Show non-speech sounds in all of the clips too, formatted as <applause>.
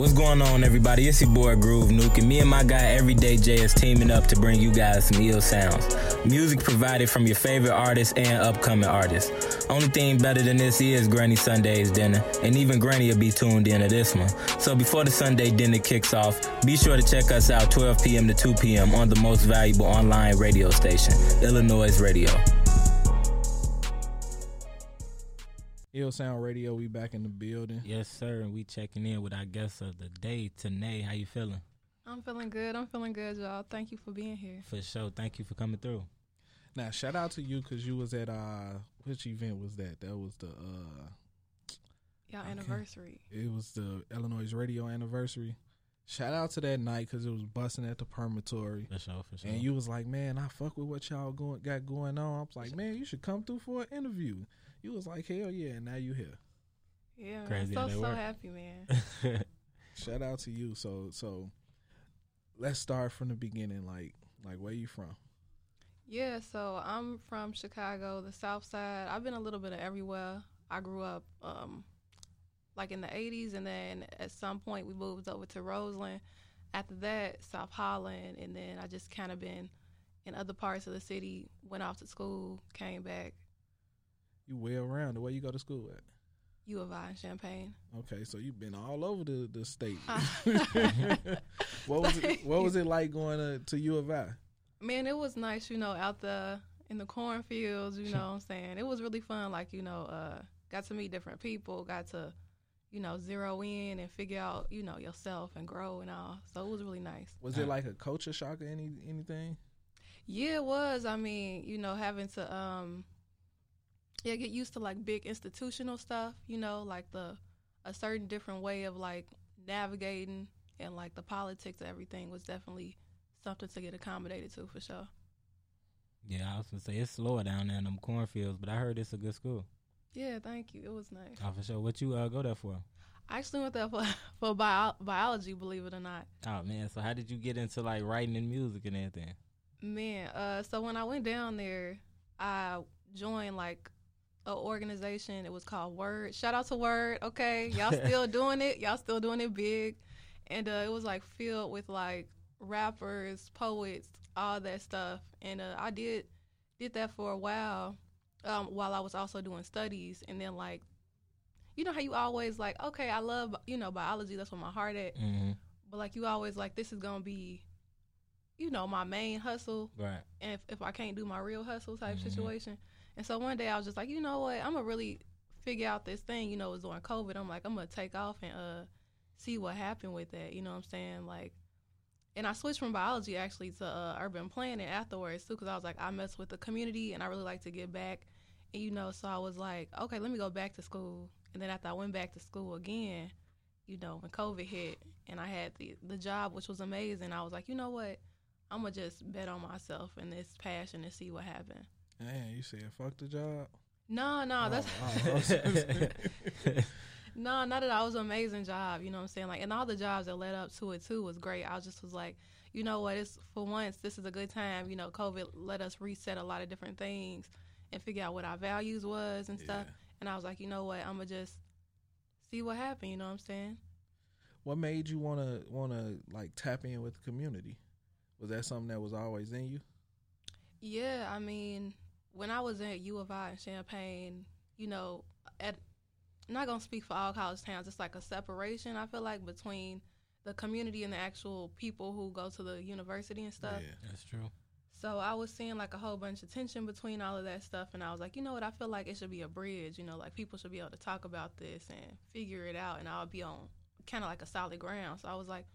What's going on, everybody? It's your boy Groove Nuke, and me and my guy Everyday J is teaming up to bring you guys some ill sounds. Music provided from your favorite artists and upcoming artists. Only thing better than this is Granny Sunday's dinner, and even Granny will be tuned in to this one. So before the Sunday dinner kicks off, be sure to check us out 12 p.m. to 2 p.m. on the most valuable online radio station, Illanoize Radio. iLLSOUND Radio, we back in the building. Yes, sir. And we checking in with our guest of the day, Tanae. How you feeling? I'm feeling good. I'm feeling good, y'all. Thank you for being here. For sure. Thank you for coming through. Now, shout out to you because you was at uh, which event was that? That was the uh, y'all anniversary. It was the Illanoize Radio anniversary. Shout out to that night because it was busting at the permatory. For sure, for sure. And you was like, man, I fuck with what y'all going got going on. I was like, man, you should come through for an interview. You was like, hell yeah, and now you here. Yeah, Crazy man. so so work. happy, man. <laughs> Shout out to you. So so let's start from the beginning. Like like where you from? Yeah, so I'm from Chicago, the South Side. I've been a little bit of everywhere. I grew up um, like in the 80s, and then at some point we moved over to Roseland. After that, South Holland, and then I just kind of been in other parts of the city. Went off to school, came back, you well rounded. Where you go to school at? U of I in Champaign. Okay, so you've been all over the, the state. <laughs> <laughs> what was it, what was it like going to, to U of I? Man, it was nice, you know, out the in the cornfields, you know what I'm saying? It was really fun, like, you know, uh, got to meet different people, got to, you know, zero in and figure out, you know, yourself and grow and all. So it was really nice. Was it like a culture shock or any anything? Yeah, it was. I mean, you know, having to um yeah, get used to like big institutional stuff, you know, like the a certain different way of like navigating and like the politics of everything was definitely something to get accommodated to for sure. Yeah, I was gonna say it's slower down there in them cornfields, but I heard it's a good school. Yeah, thank you. It was nice. Oh, for sure. What you uh, go there for? I actually went there for <laughs> for bio- biology, believe it or not. Oh man, so how did you get into like writing and music and everything? Man, uh, so when I went down there, I joined like a organization. It was called Word. Shout out to Word. Okay, y'all still <laughs> doing it. Y'all still doing it big, and uh, it was like filled with like rappers, poets, all that stuff. And uh, I did did that for a while, um, while I was also doing studies. And then like, you know how you always like, okay, I love you know biology. That's where my heart at. Mm-hmm. But like you always like, this is gonna be you know, my main hustle. Right. And if, if I can't do my real hustle type mm-hmm. situation. And so one day I was just like, you know what, I'm gonna really figure out this thing. You know, it was during COVID. I'm like, I'm gonna take off and uh see what happened with that. You know what I'm saying? Like, and I switched from biology actually to uh, urban planning afterwards too, because I was like, I mess with the community and I really like to give back. And you know, so I was like, okay, let me go back to school. And then after I went back to school again, you know, when COVID hit and I had the the job, which was amazing, I was like, you know what, I'm gonna just bet on myself and this passion and see what happened. Man, you said fuck the job. No, no, oh, that's <laughs> <laughs> no, not at all. It was an amazing job. You know what I'm saying? Like, and all the jobs that led up to it too was great. I just was like, you know what? It's for once, this is a good time. You know, COVID let us reset a lot of different things and figure out what our values was and stuff. Yeah. And I was like, you know what? I'm gonna just see what happened. You know what I'm saying? What made you wanna wanna like tap in with the community? Was that something that was always in you? Yeah, I mean, when I was at U of I in Champaign, you know, at I'm not gonna speak for all college towns. It's like a separation. I feel like between the community and the actual people who go to the university and stuff. Yeah, that's true. So I was seeing like a whole bunch of tension between all of that stuff, and I was like, you know what? I feel like it should be a bridge. You know, like people should be able to talk about this and figure it out, and I'll be on kind of like a solid ground. So I was like,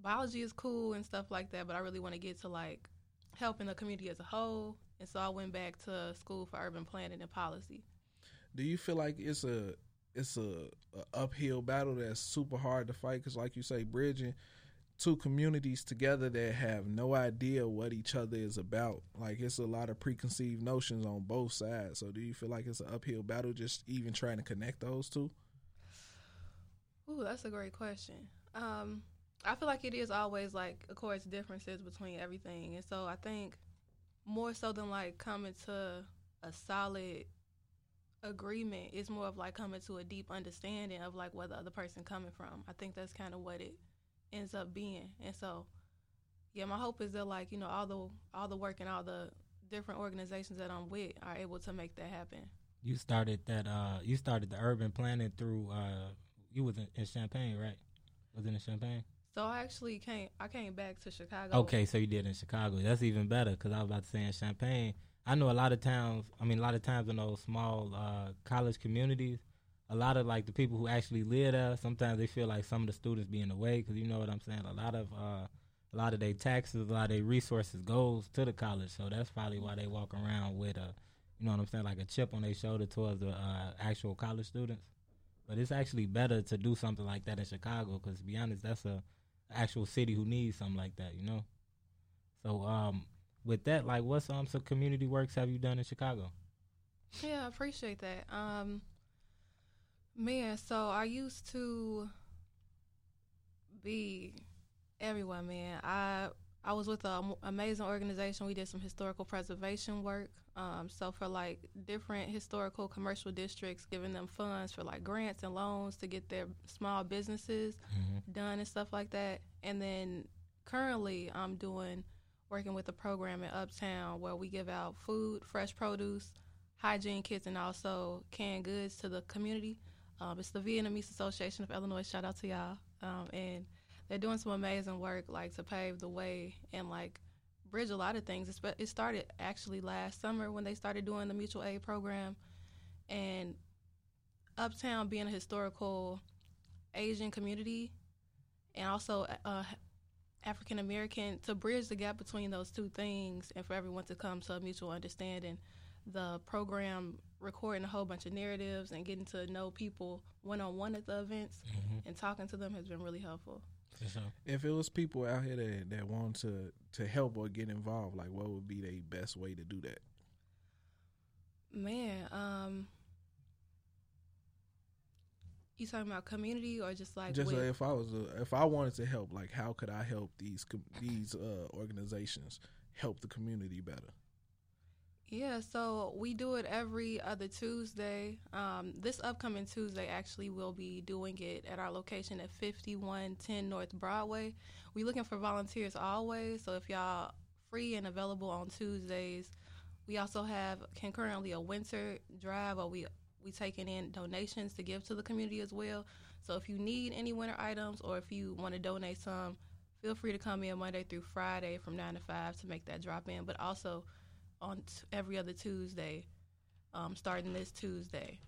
biology is cool and stuff like that, but I really want to get to like helping the community as a whole and so I went back to school for urban planning and policy. Do you feel like it's a it's a, a uphill battle that's super hard to fight? Because, like you say, bridging two communities together that have no idea what each other is about. Like it's a lot of preconceived notions on both sides. So do you feel like it's an uphill battle just even trying to connect those two? Ooh, that's a great question. Um, I feel like it is always like, of course, differences between everything, and so I think more so than like coming to a solid agreement. It's more of like coming to a deep understanding of like where the other person coming from. I think that's kind of what it ends up being. And so, yeah, my hope is that like you know all the all the work and all the different organizations that I'm with are able to make that happen. You started that. Uh, you started the urban planning through. Uh, you was in, in Champaign, right? Was in Champaign? So I actually came. I came back to Chicago. Okay, so you did in Chicago. That's even better because I was about to say in Champaign. I know a lot of towns. I mean, a lot of times in those small uh, college communities, a lot of like the people who actually live there. Sometimes they feel like some of the students be in the way because you know what I'm saying. A lot of uh, a lot of their taxes, a lot of their resources goes to the college. So that's probably why they walk around with a, you know what I'm saying, like a chip on their shoulder towards the uh, actual college students. But it's actually better to do something like that in Chicago because, to be honest, that's a actual city who needs something like that, you know. So, um, with that, like, what um some community works have you done in Chicago? Yeah, I appreciate that. Um, man, so I used to be everywhere, man. I I was with an amazing organization. We did some historical preservation work. Um, so for like different historical commercial districts, giving them funds for like grants and loans to get their small businesses mm-hmm. done and stuff like that. And then currently, I'm doing working with a program in Uptown where we give out food, fresh produce, hygiene kits, and also canned goods to the community. Um, it's the Vietnamese Association of Illinois. Shout out to y'all. Um, and they're doing some amazing work, like to pave the way and like bridge a lot of things. It started actually last summer when they started doing the mutual aid program, and Uptown being a historical Asian community, and also uh, African American to bridge the gap between those two things, and for everyone to come to a mutual understanding. The program recording a whole bunch of narratives and getting to know people one on one at the events mm-hmm. and talking to them has been really helpful. Sure. If it was people out here that, that want to to help or get involved, like what would be the best way to do that? Man, um, you talking about community or just like just if I was a, if I wanted to help, like how could I help these these uh, organizations help the community better? Yeah, so we do it every other Tuesday. Um, this upcoming Tuesday, actually, we'll be doing it at our location at 5110 North Broadway. We're looking for volunteers always, so if y'all free and available on Tuesdays, we also have concurrently a winter drive where we we taking in donations to give to the community as well. So if you need any winter items or if you want to donate some, feel free to come in Monday through Friday from nine to five to make that drop in. But also on t- every other Tuesday, um, starting this Tuesday.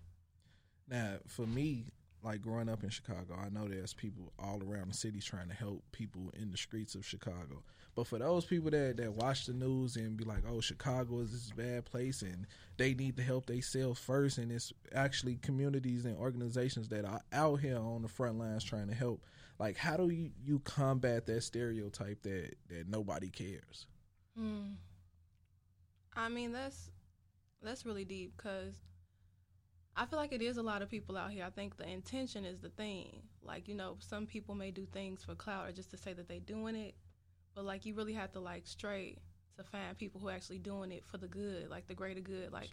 Now, for me, like growing up in Chicago, I know there's people all around the city trying to help people in the streets of Chicago. But for those people that, that watch the news and be like, oh, Chicago is this bad place and they need to help themselves first, and it's actually communities and organizations that are out here on the front lines trying to help. Like, how do you, you combat that stereotype that, that nobody cares? Hmm. I mean, that's that's really deep because I feel like it is a lot of people out here. I think the intention is the thing. Like, you know, some people may do things for clout or just to say that they're doing it, but like you really have to like straight to find people who are actually doing it for the good, like the greater good. Like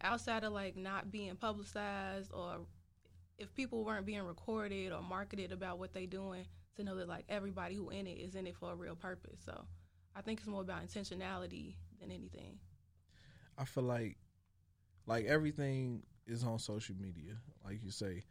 outside of like not being publicized or if people weren't being recorded or marketed about what they are doing, to know that like everybody who in it is in it for a real purpose. So I think it's more about intentionality than anything. I feel like like everything is on social media, like you say.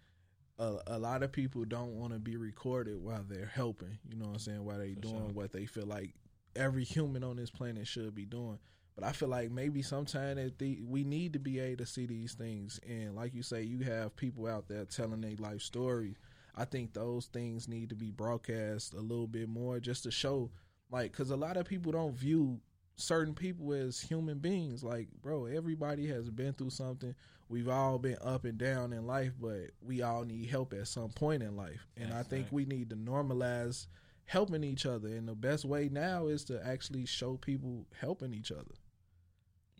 A, a lot of people don't want to be recorded while they're helping. You know what I'm saying? While they For doing sure. what they feel like every human on this planet should be doing. But I feel like maybe sometime that the, we need to be able to see these things, and like you say, you have people out there telling their life stories. I think those things need to be broadcast a little bit more, just to show, like, because a lot of people don't view certain people as human beings. Like, bro, everybody has been through something. We've all been up and down in life, but we all need help at some point in life. And That's I think right. we need to normalize helping each other. And the best way now is to actually show people helping each other.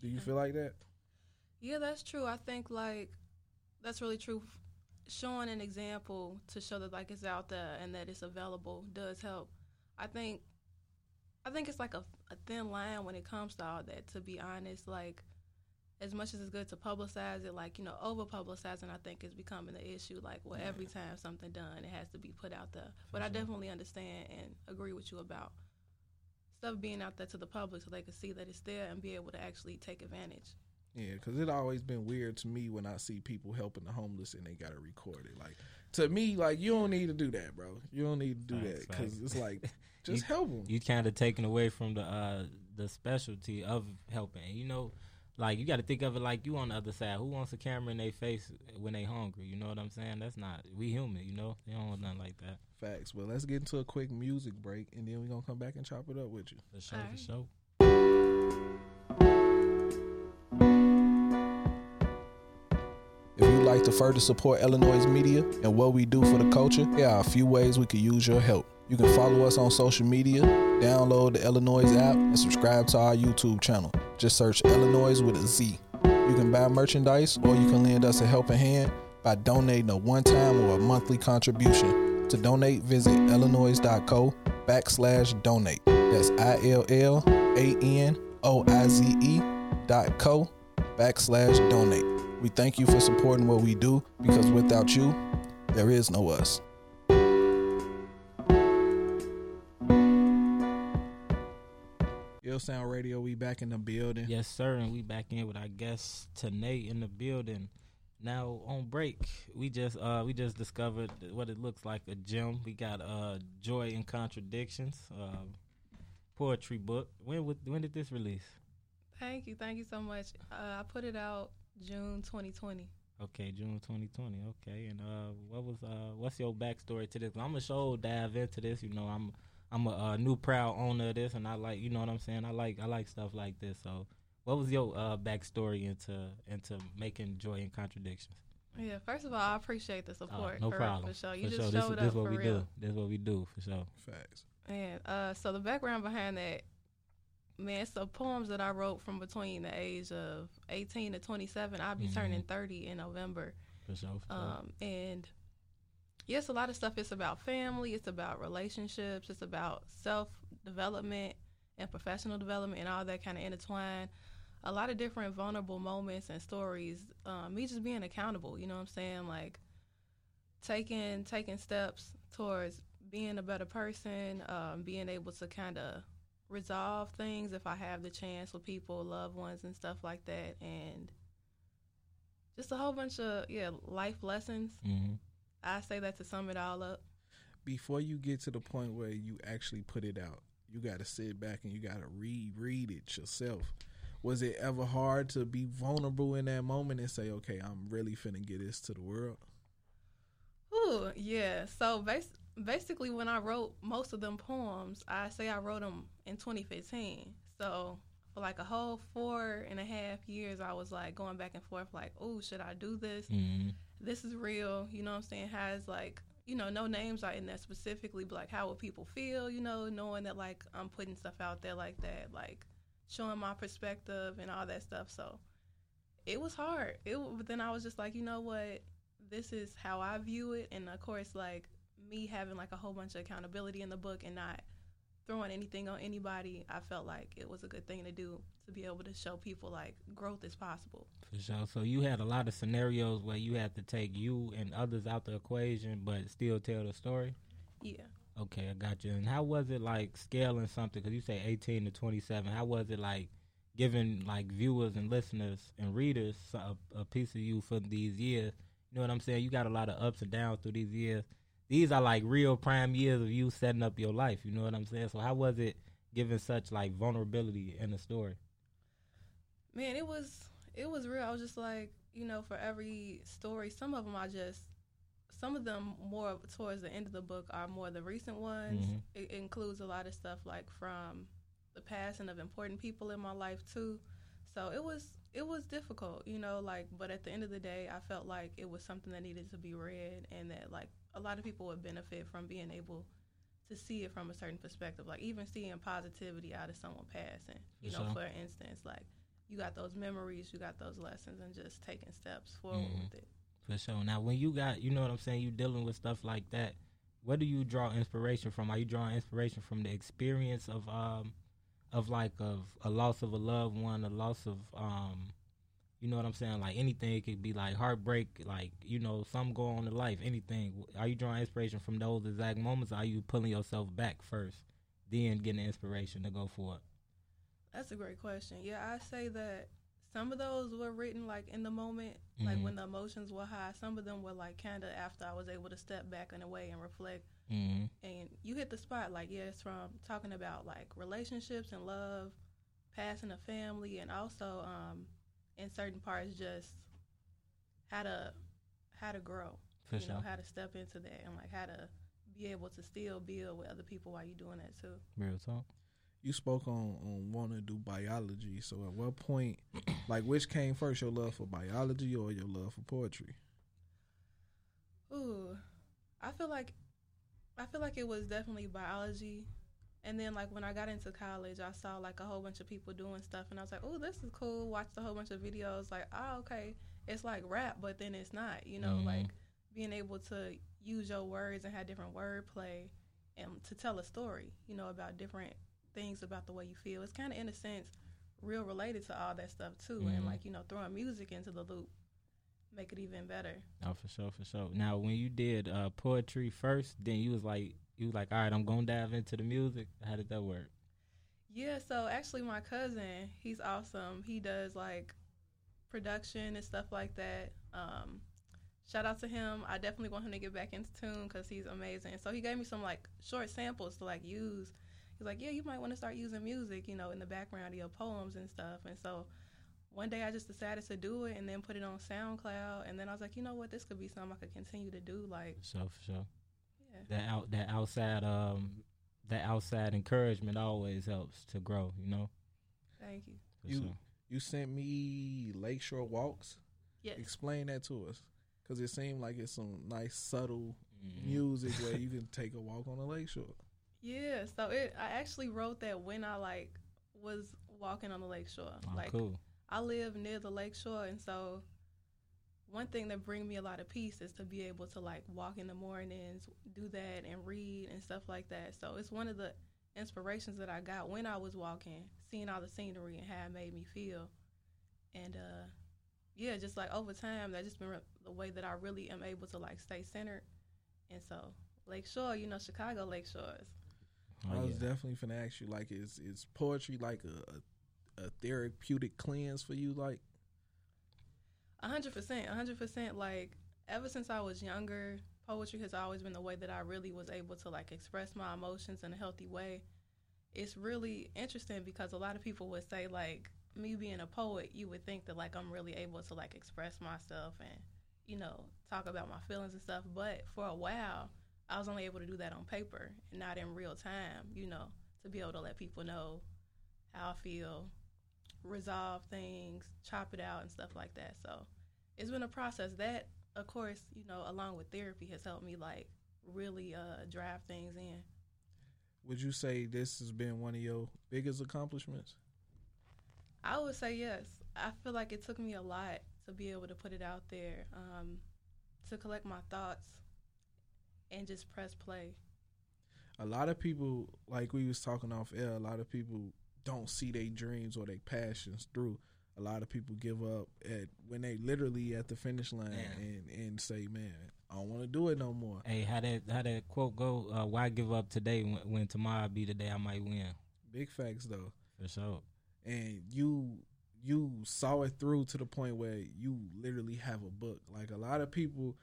Do you feel like that? Yeah, that's true. I think like that's really true. Showing an example to show that like it's out there and that it's available does help. I think I think it's like a, a thin line when it comes to all that. To be honest, like as much as it's good to publicize it, like you know, over publicizing, I think is becoming an issue. Like, well, yeah. every time something done, it has to be put out there. But sure. I definitely understand and agree with you about stuff being out there to the public so they can see that it's there and be able to actually take advantage. Yeah, because it always been weird to me when I see people helping the homeless and they got to record it. Like to me, like you don't need to do that, bro. You don't need to do that because it's like <laughs> just you, help them. You kind of taking away from the uh the specialty of helping. You know, like you got to think of it like you on the other side. Who wants a camera in their face when they hungry? You know what I'm saying? That's not we human. You know, they don't want nothing like that. Facts. Well, let's get into a quick music break, and then we are gonna come back and chop it up with you. For sure. For sure. Like to further support Illanoize media and what we do for the culture, here are a few ways we could use your help. You can follow us on social media, download the Illanoize app, and subscribe to our YouTube channel. Just search Illanoize with a Z. You can buy merchandise or you can lend us a helping hand by donating a one time or a monthly contribution. To donate, visit illanoize.co backslash donate. That's I L L A N O I Z E dot co backslash donate. We thank you for supporting what we do because without you, there is no us. iLLSOUND Radio, we back in the building. Yes, sir, and we back in with our guest Tanae in the building. Now on break, we just uh we just discovered what it looks like a gem. We got uh Joy in Contradictions, uh, poetry book. When when did this release? Thank you, thank you so much. Uh, I put it out June 2020. Okay, June 2020. Okay, and uh, what was uh, what's your backstory to this? I'm gonna show dive into this. You know, I'm I'm a, a, new proud owner of this, and I like you know what I'm saying. I like I like stuff like this. So, what was your uh, backstory into into making joy and contradictions? Yeah, first of all, I appreciate the support. Uh, no for, problem. For sure, you for just sure. showed this, up this what for we real. do. This is what we do for sure. Facts. And uh, so the background behind that Man, so poems that I wrote from between the age of 18 to 27. I'll be mm-hmm. turning 30 in November. Um, and yes, a lot of stuff is about family, it's about relationships, it's about self development and professional development and all that kind of intertwined. A lot of different vulnerable moments and stories. Um, me just being accountable, you know what I'm saying? Like taking taking steps towards being a better person, um, being able to kind of resolve things if I have the chance with people, loved ones, and stuff like that, and just a whole bunch of yeah life lessons. Mm-hmm. I say that to sum it all up. Before you get to the point where you actually put it out, you got to sit back and you got to reread it yourself. Was it ever hard to be vulnerable in that moment and say, "Okay, I'm really finna get this to the world"? Ooh, yeah. So basically basically when I wrote most of them poems, I say I wrote them in 2015. So for like a whole four and a half years, I was like going back and forth, like, oh, should I do this? Mm-hmm. This is real. You know what I'm saying? Has like, you know, no names are in there specifically, but like, how would people feel? You know, knowing that like I'm putting stuff out there like that, like showing my perspective and all that stuff. So it was hard. It, but then I was just like, you know what? This is how I view it, and of course, like me having like a whole bunch of accountability in the book and not throwing anything on anybody, I felt like it was a good thing to do to be able to show people like growth is possible. For sure. So you had a lot of scenarios where you had to take you and others out the equation, but still tell the story. Yeah. Okay, I got you. And how was it like scaling something? Because you say eighteen to twenty-seven. How was it like giving like viewers and listeners and readers a, a piece of you for these years? You know what I'm saying? You got a lot of ups and downs through these years these are like real prime years of you setting up your life. You know what I'm saying? So how was it given such like vulnerability in the story? Man, it was it was real. I was just like, you know, for every story, some of them I just some of them more towards the end of the book are more the recent ones. Mm-hmm. It, includes a lot of stuff like from the passing of important people in my life too. So it was it was difficult, you know, like but at the end of the day I felt like it was something that needed to be read and that like a lot of people would benefit from being able to see it from a certain perspective. Like even seeing positivity out of someone passing. You know, for instance, like you got those memories, you got those lessons, and just taking steps forward mm-hmm. with it. For sure. Now, when you got, you know what I'm saying, you dealing with stuff like that. Where do you draw inspiration from? Are you drawing inspiration from the experience of, um, of like of a loss of a loved one, a loss of, um, You know what I'm saying? Like anything it could be like heartbreak, like you know, something go on in life, anything. Are you drawing inspiration from those exact moments? Are you pulling yourself back first, then getting inspiration to go for it? That's a great question. Yeah, I say that some of those were written like in the moment, like Mhm. when the emotions were high. Some of them were like kind of after I was able to step back in a way and reflect. Mm-hmm. And you hit the spot. Like, yeah, it's from talking about like relationships and love, passing a family, and also um, in certain parts just how to how to grow. For you sure. know, how to step into that and like how to be able to still build with other people while you're doing that too. Real talk. You spoke on on wanting to do biology. So at what point, <clears throat> like, which came first, your love for biology or your love for poetry? Ooh, I feel like I feel like it was definitely biology. And then like when I got into college, I saw like a whole bunch of people doing stuff, and I was like, "Oh, this is cool." Watched a whole bunch of videos, like, "Oh, okay, it's like rap, but then it's not." You know, Mhm. like being able to use your words and have different wordplay, and to tell a story. You know, about different things about the way you feel. It's kind of in a sense real related to all that stuff too, Mhm. and like you know, throwing music into the loop make it even better. Oh, for sure, for sure. Now, when you did uh, poetry first, then you was like, you like, all right, I'm gonna dive into the music. How did that work? Yeah, so actually, my cousin, he's awesome. He does like production and stuff like that. Um, shout out to him. I definitely want him to get back into tune because he's amazing. So he gave me some like short samples to like use. He's like, yeah, you might want to start using music, you know, in the background of your poems and stuff. And so one day I just decided to do it and then put it on SoundCloud. And then I was like, you know what, this could be something I could continue to do. Like, For sure, for sure. Yeah, That out, that outside, um, that outside encouragement always helps to grow. You know. thank you. For You- sure. You sent me Lakeshore Walks. Yes. Explain that to us, because it seemed like it's some nice subtle Mhm. music where you <laughs> can take a walk on the lakeshore. Yeah, so it I actually wrote that when I like was walking on the lake shore. Oh, like cool. I live near the lake shore and so one thing that brings me a lot of peace is to be able to like walk in the mornings, do that and read and stuff like that. So it's one of the inspirations that I got when I was walking, seeing all the scenery and how it made me feel. And uh yeah, just like over time that just been re- the way that I really am able to like stay centered. And so Lake Shore, you know, Chicago Lake Shores. I Oh, was yeah. definitely finna ask you, like, is is poetry like a, a, a therapeutic cleanse for you? Like, A hundred percent, hundred percent. Like ever since I was younger, poetry has always been the way that I really was able to like express my emotions in a healthy way. It's really interesting because a lot of people would say like me being a poet, you would think that like I'm really able to like express myself and you know talk about my feelings and stuff. But for a while, I was only able to do that on paper and not in real time. You know, to be able to let people know how I feel, resolve things, chop it out, and stuff like that. So it's been a process. That, of course, you know, along with therapy, has helped me like really uh, drive things in. would you say this has been one of your biggest accomplishments? I would say yes. I feel like it took me a lot to be able to put it out there, um, to collect my thoughts, and just press play. A lot of people, like we was talking off air, a lot of people don't see their dreams or their passions through. A lot of people give up at when they literally at the finish line Yeah. and and say, "Man, I don't want to do it no more." Hey, how that how that quote go? Uh, why give up today when, when tomorrow be the day I might win? Big facts though. For sure. and you you saw it through to the point where you literally have a book. Like a lot of people,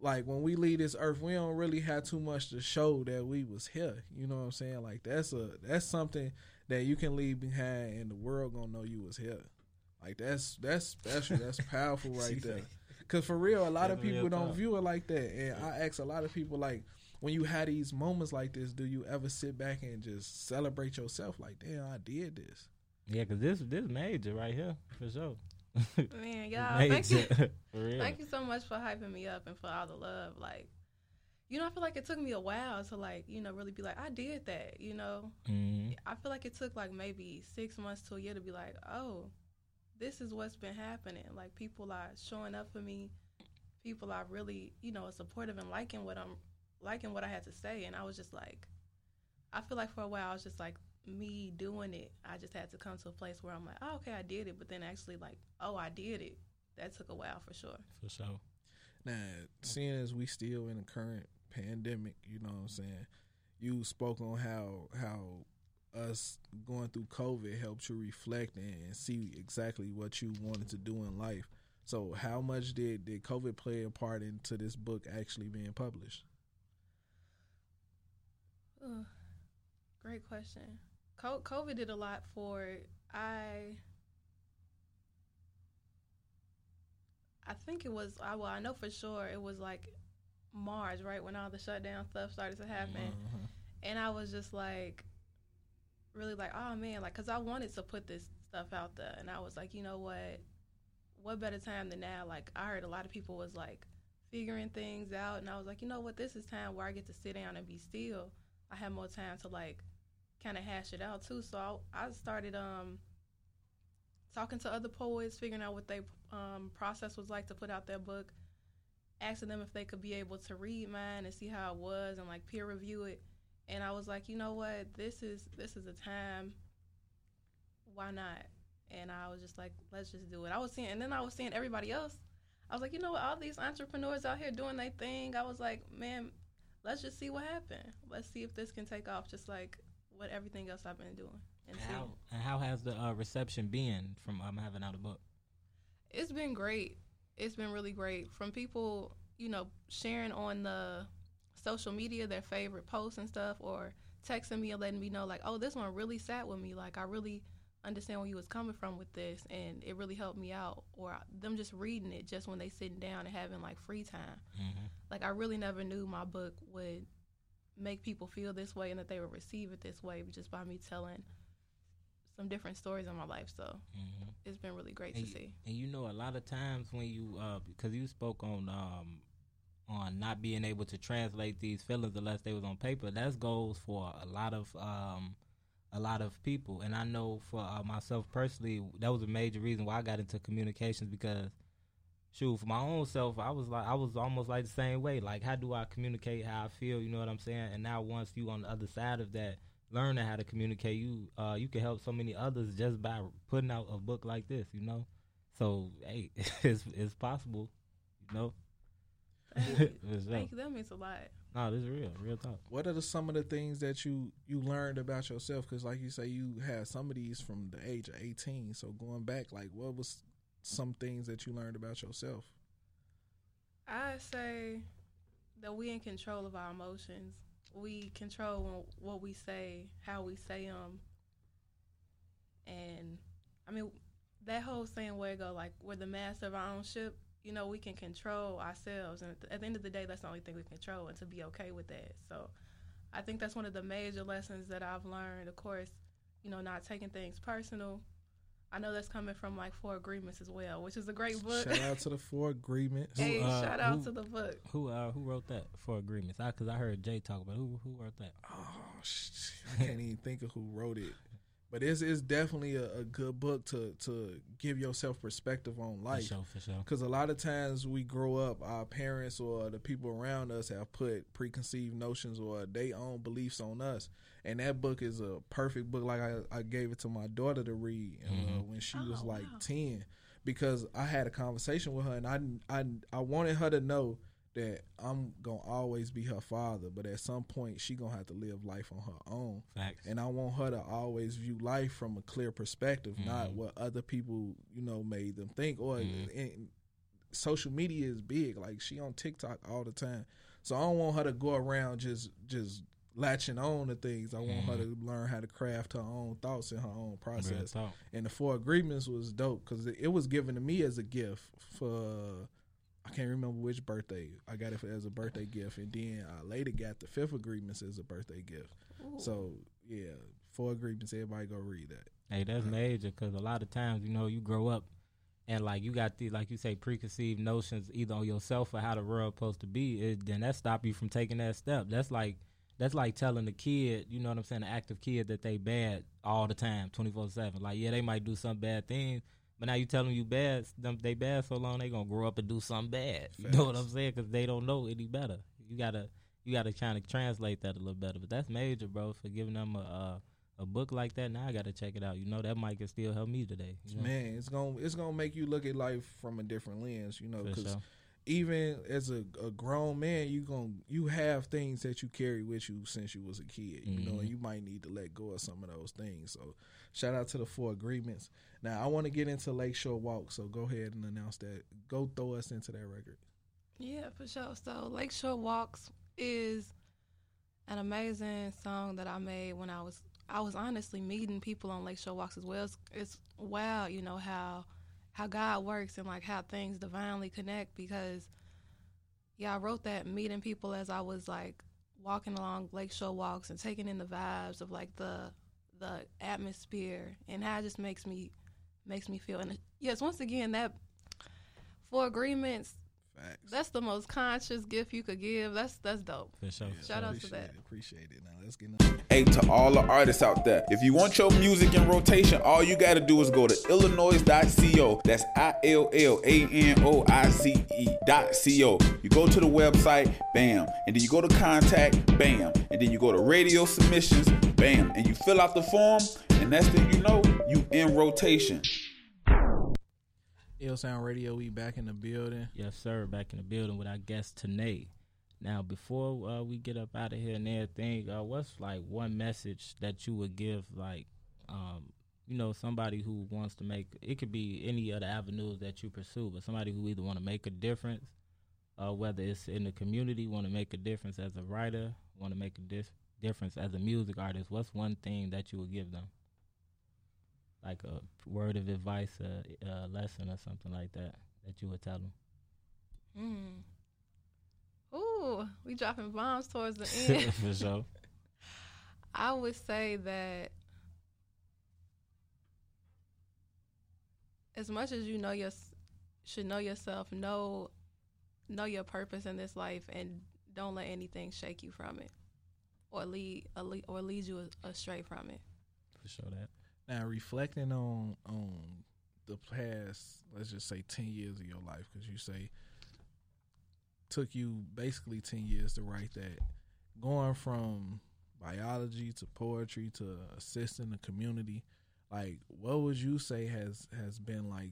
like when we leave this earth, we don't really have too much to show that we was here. You know what I'm saying? Like that's a that's something that you can leave behind, and the world gonna know you was here. Like that's that's special. That's powerful right <laughs> there. Cause for real, a lot of That's real people don't talk. view it like that. And I ask a lot of people like, when you have these moments like this, do you ever sit back and just celebrate yourself? Like, damn, I did this. Yeah, cause this this major right here for sure. Man, y'all, <laughs> thank you. Major. <laughs> for real. Thank you so much for hyping me up and for all the love. Like, you know, I feel like it took me a while to like, you know, really be like, I did that. You know, Mhm. I feel like it took like maybe six months to a year to be like, oh, this is what's been happening. Like, people are showing up for me. People are really, you know, supportive and liking what I'm liking what I had to say. And I was just like, I feel like for a while I was just like me doing it. I just had to come to a place where I'm like, oh, okay, I did it. But then actually like, oh, I did it. that took a while for sure. For sure. Now, seeing as we still in the current pandemic, you know what I'm saying? You spoke on how how us going through COVID helped you reflect and see exactly what you wanted to do in life. So, how much did did COVID play a part into this book actually being published? Ugh, great question. COVID did a lot for it. I I think it was I well I know for sure it was like March right when all the shutdown stuff started to happen, Mhm. and I was just like really like oh man like because I wanted to put this stuff out there, and I was like you know what, what better time than now? Like I heard a lot of people was like figuring things out, and I was like you know what this is time where I get to sit down and be still. I have more time to like kind of hash it out too. So I, I started um talking to other poets, figuring out what their um, process was like to put out their book, asking them if they could be able to read mine and see how it was and like peer review it. And I was like, you know what, this is this is a time. Why not? And I was just like, let's just do it. I was seeing, and then I was seeing everybody else. I was like, you know what, all these entrepreneurs out here doing their thing. I was like, man, let's just see what happened. Let's see if this can take off, just like what everything else I've been doing. And see. How and how has the uh, reception been from um, having out a book? It's been great. It's been really great from people, you know, sharing on the social media their favorite posts and stuff, or texting me and letting me know like, oh, this one really sat with me. Like I really understand where you was coming from with this, and it really helped me out. Or them just reading it just when they sitting down and having like free time. Mm-hmm. Like I really never knew my book would make people feel this way and that they would receive it this way just by me telling some different stories in my life. So Mm-hmm. it's been really great And, to see. and you know, a lot of times when you, uh, because you spoke on um, on not being able to translate these feelings unless they was on paper. That goes for a lot of um, a lot of people, and I know for uh, myself personally, that was a major reason why I got into communications because. Shoot, for my own self, I was like, I was almost like the same way. Like, how do I communicate how I feel? You know what I'm saying? And now, once you on the other side of that, learning how to communicate, you uh, you can help so many others just by putting out a book like this. You know, so hey, <laughs> it's it's possible. You know, Thank <laughs> you. It's real. Thank you. That means a lot. no, this is real, real talk. What are the, some of the things that you you learned about yourself? Because, like you say, you had some of these from the age of eighteen. So going back, like, what was some things that you learned about yourself? I say that we in control of our emotions. We control what we say, how we say them, and I mean that whole saying where go like we're the master of our own ship. You know, we can control ourselves, and at the end of the day, that's the only thing we control, and to be okay with that. So, I think that's one of the major lessons that I've learned. Of course, you know, not taking things personal. I know that's coming from like Four Agreements as well, which is a great book. Shout out to the Four Agreements. hey, uh, shout out who- to the book. Who uh who wrote that Four agreements? I because I heard Jay talk about who who wrote that. Oh, sh- I can't even think of who wrote it. But it's it's definitely a, a good book to to give yourself perspective on life. For life. sure, for sure. Because a lot of times we grow up, our parents or the people around us have put preconceived notions or their own beliefs on us. And that book is a perfect book. Like I, I gave it to my daughter to read uh, Mhm. when she Oh, was like wow. 10 because I had a conversation with her and I, I, I wanted her to know that I'm to always be her father. But at some point, she to have to live life on her own. Facts. And I want her to always view life from a clear perspective, not Mhm. what other people, you know, made them think. Or Mhm. and social media is big. Like she on TikTok all the time. So I don't want her to go around just just latching on to things. I want her to learn how to craft her own thoughts and her own process. And the four agreements was dope because it was given to me as a gift for I can't remember which birthday. I got it for, as a birthday gift, and then I later got the fifth agreements as a birthday gift. Ooh. So yeah, four agreements. Everybody go read that. Hey, that's uh-huh. major because a lot of times, you know, you grow up and like you got the like you say preconceived notions either on yourself or how the world supposed to be. It, then that stop you from taking that step. That's like that's like telling the kid, you know what I'm saying, the active kid that they bad all the time, twenty four seven. Like yeah, they might do some bad things, but now you tell them you bad, them they bad so long they gonna grow up and do something bad. <laughs> You know what I'm saying? Because they don't know any better. You gotta you gotta kind of translate that a little better. But that's major, bro, for giving them a. Uh, a book like that, now I gotta check it out. You know that might can still help me today. You know? Man, it's gonna it's gonna make you look at life from a different lens, you know, because even as a, a grown man, you gon' you have things that you carry with you since you was a kid, you know, Mhm. and you might need to let go of some of those things. So, shout out to the four agreements. Now, I want to get into Lakeshore Walk, so go ahead and announce that. Go throw us into that record. Yeah, for sure. So Lakeshore Walks is an amazing song that I made when I was I was honestly meeting people on Lakeshore Walks as well. It's, it's wow, you know how how God works and like how things divinely connect because yeah, I wrote that meeting people as I was like walking along Lakeshore Walks and taking in the vibes of like the the atmosphere and how it just makes me makes me feel. And yes, once again that Four Agreements Facts. that's the most conscious gift you could give. That's that's dope. For sure. Yeah, Shout out to that. It, appreciate it. Now let's get into Hey, to all the artists out there, if you want your music in rotation, all you got to do is go to illanoize.co. That's I L L A N O I Z E dot co. You go to the website, bam, and then you go to contact, bam, and then you go to radio submissions, bam, and you fill out the form, and that's thing you know, you in rotation. iLLSOUND Radio. We back in the building. Yes, sir. Back in the building with our guest Tanae. Now, before uh, we get up out of here and everything, uh, what's like one message that you would give, like, um, you know, somebody who wants to make it could be any other avenues that you pursue, but somebody who either want to make a difference, uh, whether it's in the community, want to make a difference as a writer, want to make a difference as a music artist. What's one thing that you would give them? Like a word of advice, a, a lesson, or something like that that you would tell them. Mm. Ooh, we dropping bombs towards the <laughs> end. For sure. <laughs> I would say that as much as you know your should know yourself, know know your purpose in this life, and don't let anything shake you from it, or lead or lead you astray from it. For sure that. Now reflecting on on the past, let's just say ten years of your life, because you say took you basically ten years to write that. Going from biology to poetry to assisting the community, like what would you say has has been like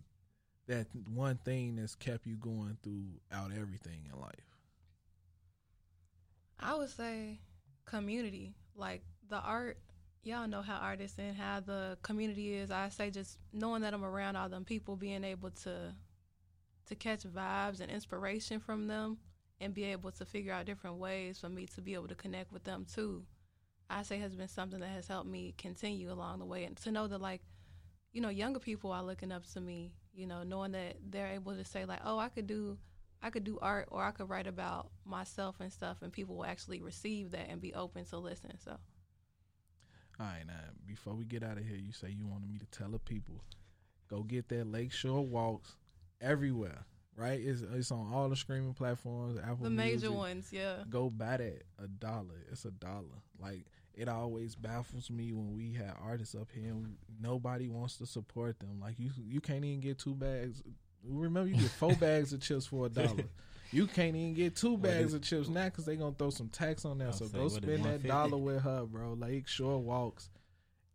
that one thing that's kept you going throughout everything in life? I would say community, like the art. Y'all know how artists and how the community is. I say just knowing that I'm around all them people, being able to to catch vibes and inspiration from them, and be able to figure out different ways for me to be able to connect with them too. I say has been something that has helped me continue along the way, and to know that like, you know, younger people are looking up to me. You know, knowing that they're able to say like, oh, I could do I could do art or I could write about myself and stuff, and people will actually receive that and be open to listen. So, All right, now before we get out of here, you say you wanted me to tell the people, go get that Lakeshore Walks everywhere, right? It's it's on all the streaming platforms, Apple the major Music. ones, yeah. Go buy that a dollar. It's a dollar. Like it always baffles me when we have artists up here and we, nobody wants to support them. Like you, you can't even get two bags. Remember, you get four <laughs> bags of chips for a dollar. You can't even get two bags of chips now because they gonna throw some tax on that. I'll So go spend that dollar with her, bro. Lakeshore Walks,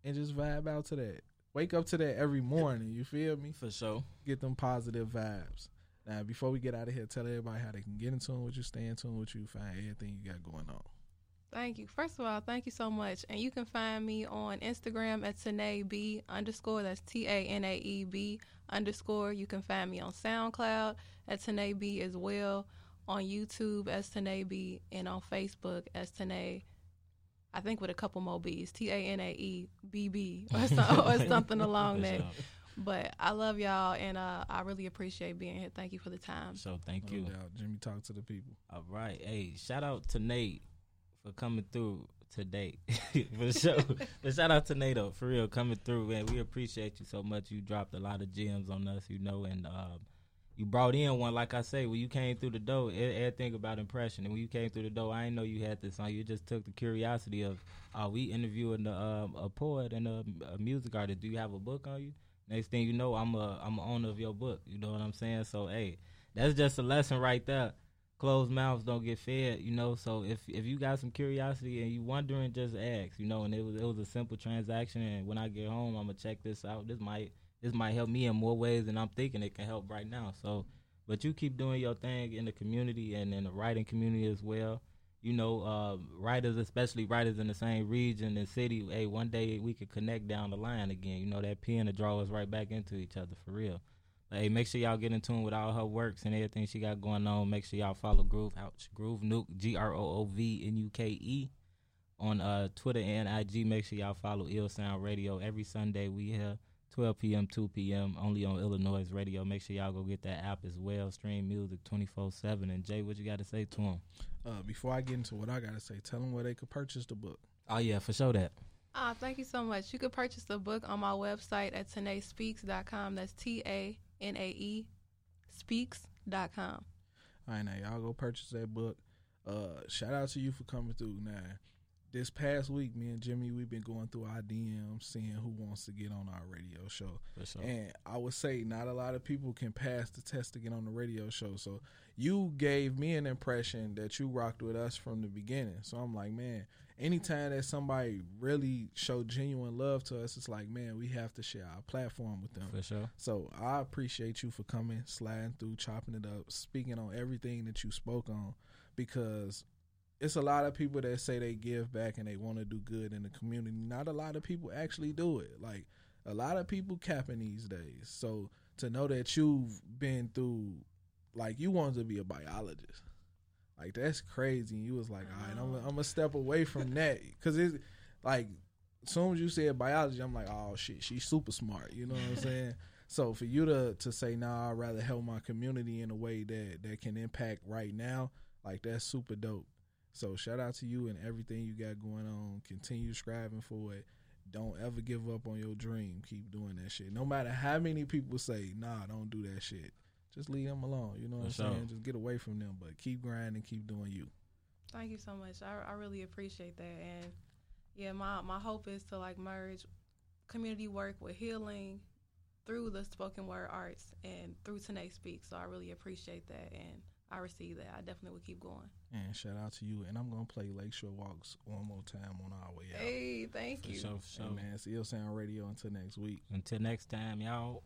and just vibe out to that. Wake up to that every morning. You feel me? For sure. Get them positive vibes. Now, before we get out of here, tell everybody how they can get in tune with you, stay in tune with you, find everything you got going on. Thank you. First of all, thank you so much. And you can find me on Instagram at Tanae underscore. That's T A N A E B underscore. You can find me on SoundCloud at Tanae as well. On YouTube as Tanae and on Facebook as Tanae. I think with a couple more B's, T A N A E B B <laughs> or, so, or something along that. sure. But I love y'all and uh, I really appreciate being here. Thank you for the time. So thank No you. doubt. Jimmy, talk to the people. All right. Hey, shout out to Nate for coming through today. <laughs> for sure. but shout out to though, for real, coming through, man. We appreciate you so much. You dropped a lot of gems on us, you know, and um, you brought in one, like I say, when you came through the door, everything about impression. And when you came through the door, I didn't know you had this on. You just took the curiosity of, are we interviewing the, um, a poet and a, a music artist. Do you have a book on you? Next thing you know, I'm a I'm a owner of your book. You know what I'm saying? So hey, that's just a lesson right there. Closed mouths don't get fed, you know. So if if you got some curiosity and you wondering, just ask, you know. And it was it was a simple transaction. And when I get home, I'm gonna check this out. This might this might help me in more ways than I'm thinking it can help right now. So, but you keep doing your thing in the community and in the writing community as well. You know, uh, writers, especially writers in the same region and city. Hey, one day we could connect down the line again. You know, that pen to draw us right back into each other for real. Hey, make sure y'all get in tune with all her works and everything she got going on. Make sure y'all follow Groove Ouch Groove Nuke G R O O V N U K E on uh, Twitter and IG. Make sure y'all follow iLLSOUND Radio every Sunday. We here 12 p.m. 2 p.m. only on Illanoize Radio. Make sure y'all go get that app as well. Stream music 24 seven. And Jay, what you got to say to them? Uh, before I get into what I got to say, tell them where they could purchase the book. Oh yeah, for sure that. Ah, thank you so much. You could purchase the book on my website at tanaespeaks.com. That's T A N A E speaks.com. All right, now y'all go purchase that book. Uh, shout out to you for coming through. Now, this past week, me and Jimmy, we've been going through our DMs, seeing who wants to get on our radio show. For sure. And I would say not a lot of people can pass the test to get on the radio show. So you gave me an impression that you rocked with us from the beginning. So I'm like, man, anytime that somebody really show genuine love to us, it's like, man, we have to share our platform with them. For sure. So I appreciate you for coming, sliding through, chopping it up, speaking on everything that you spoke on, because it's a lot of people that say they give back and they want to do good in the community. Not a lot of people actually do it. Like a lot of people capping these days. So to know that you've been through, like you wanted to be a biologist, like that's crazy. And you was like, all right, I'm, uh-huh. I'm gonna step away from <laughs> that because it's like as soon as you said biology, I'm like, oh shit, she's super smart. You know what I'm <laughs> saying? So for you to to say, nah, I'd rather help my community in a way that that can impact right now, like that's super dope. So shout out to you and everything you got going on. Continue striving for it. Don't ever give up on your dream. Keep doing that shit. No matter how many people say, nah, don't do that shit. Just leave them alone. You know what For I'm sure. saying? Just get away from them. But keep grinding, keep doing you. Thank you so much. I, I really appreciate that. And yeah, my, my hope is to like merge community work with healing through the spoken word arts and through Tanae Speak. So I really appreciate that and I receive that. I definitely will keep going. And shout out to you. And I'm gonna play Lakeshore Walks one more time on our way out. Hey, thank For you. sure, for Hey, man, it's iLLSOUND Radio until next week. Until next time, y'all.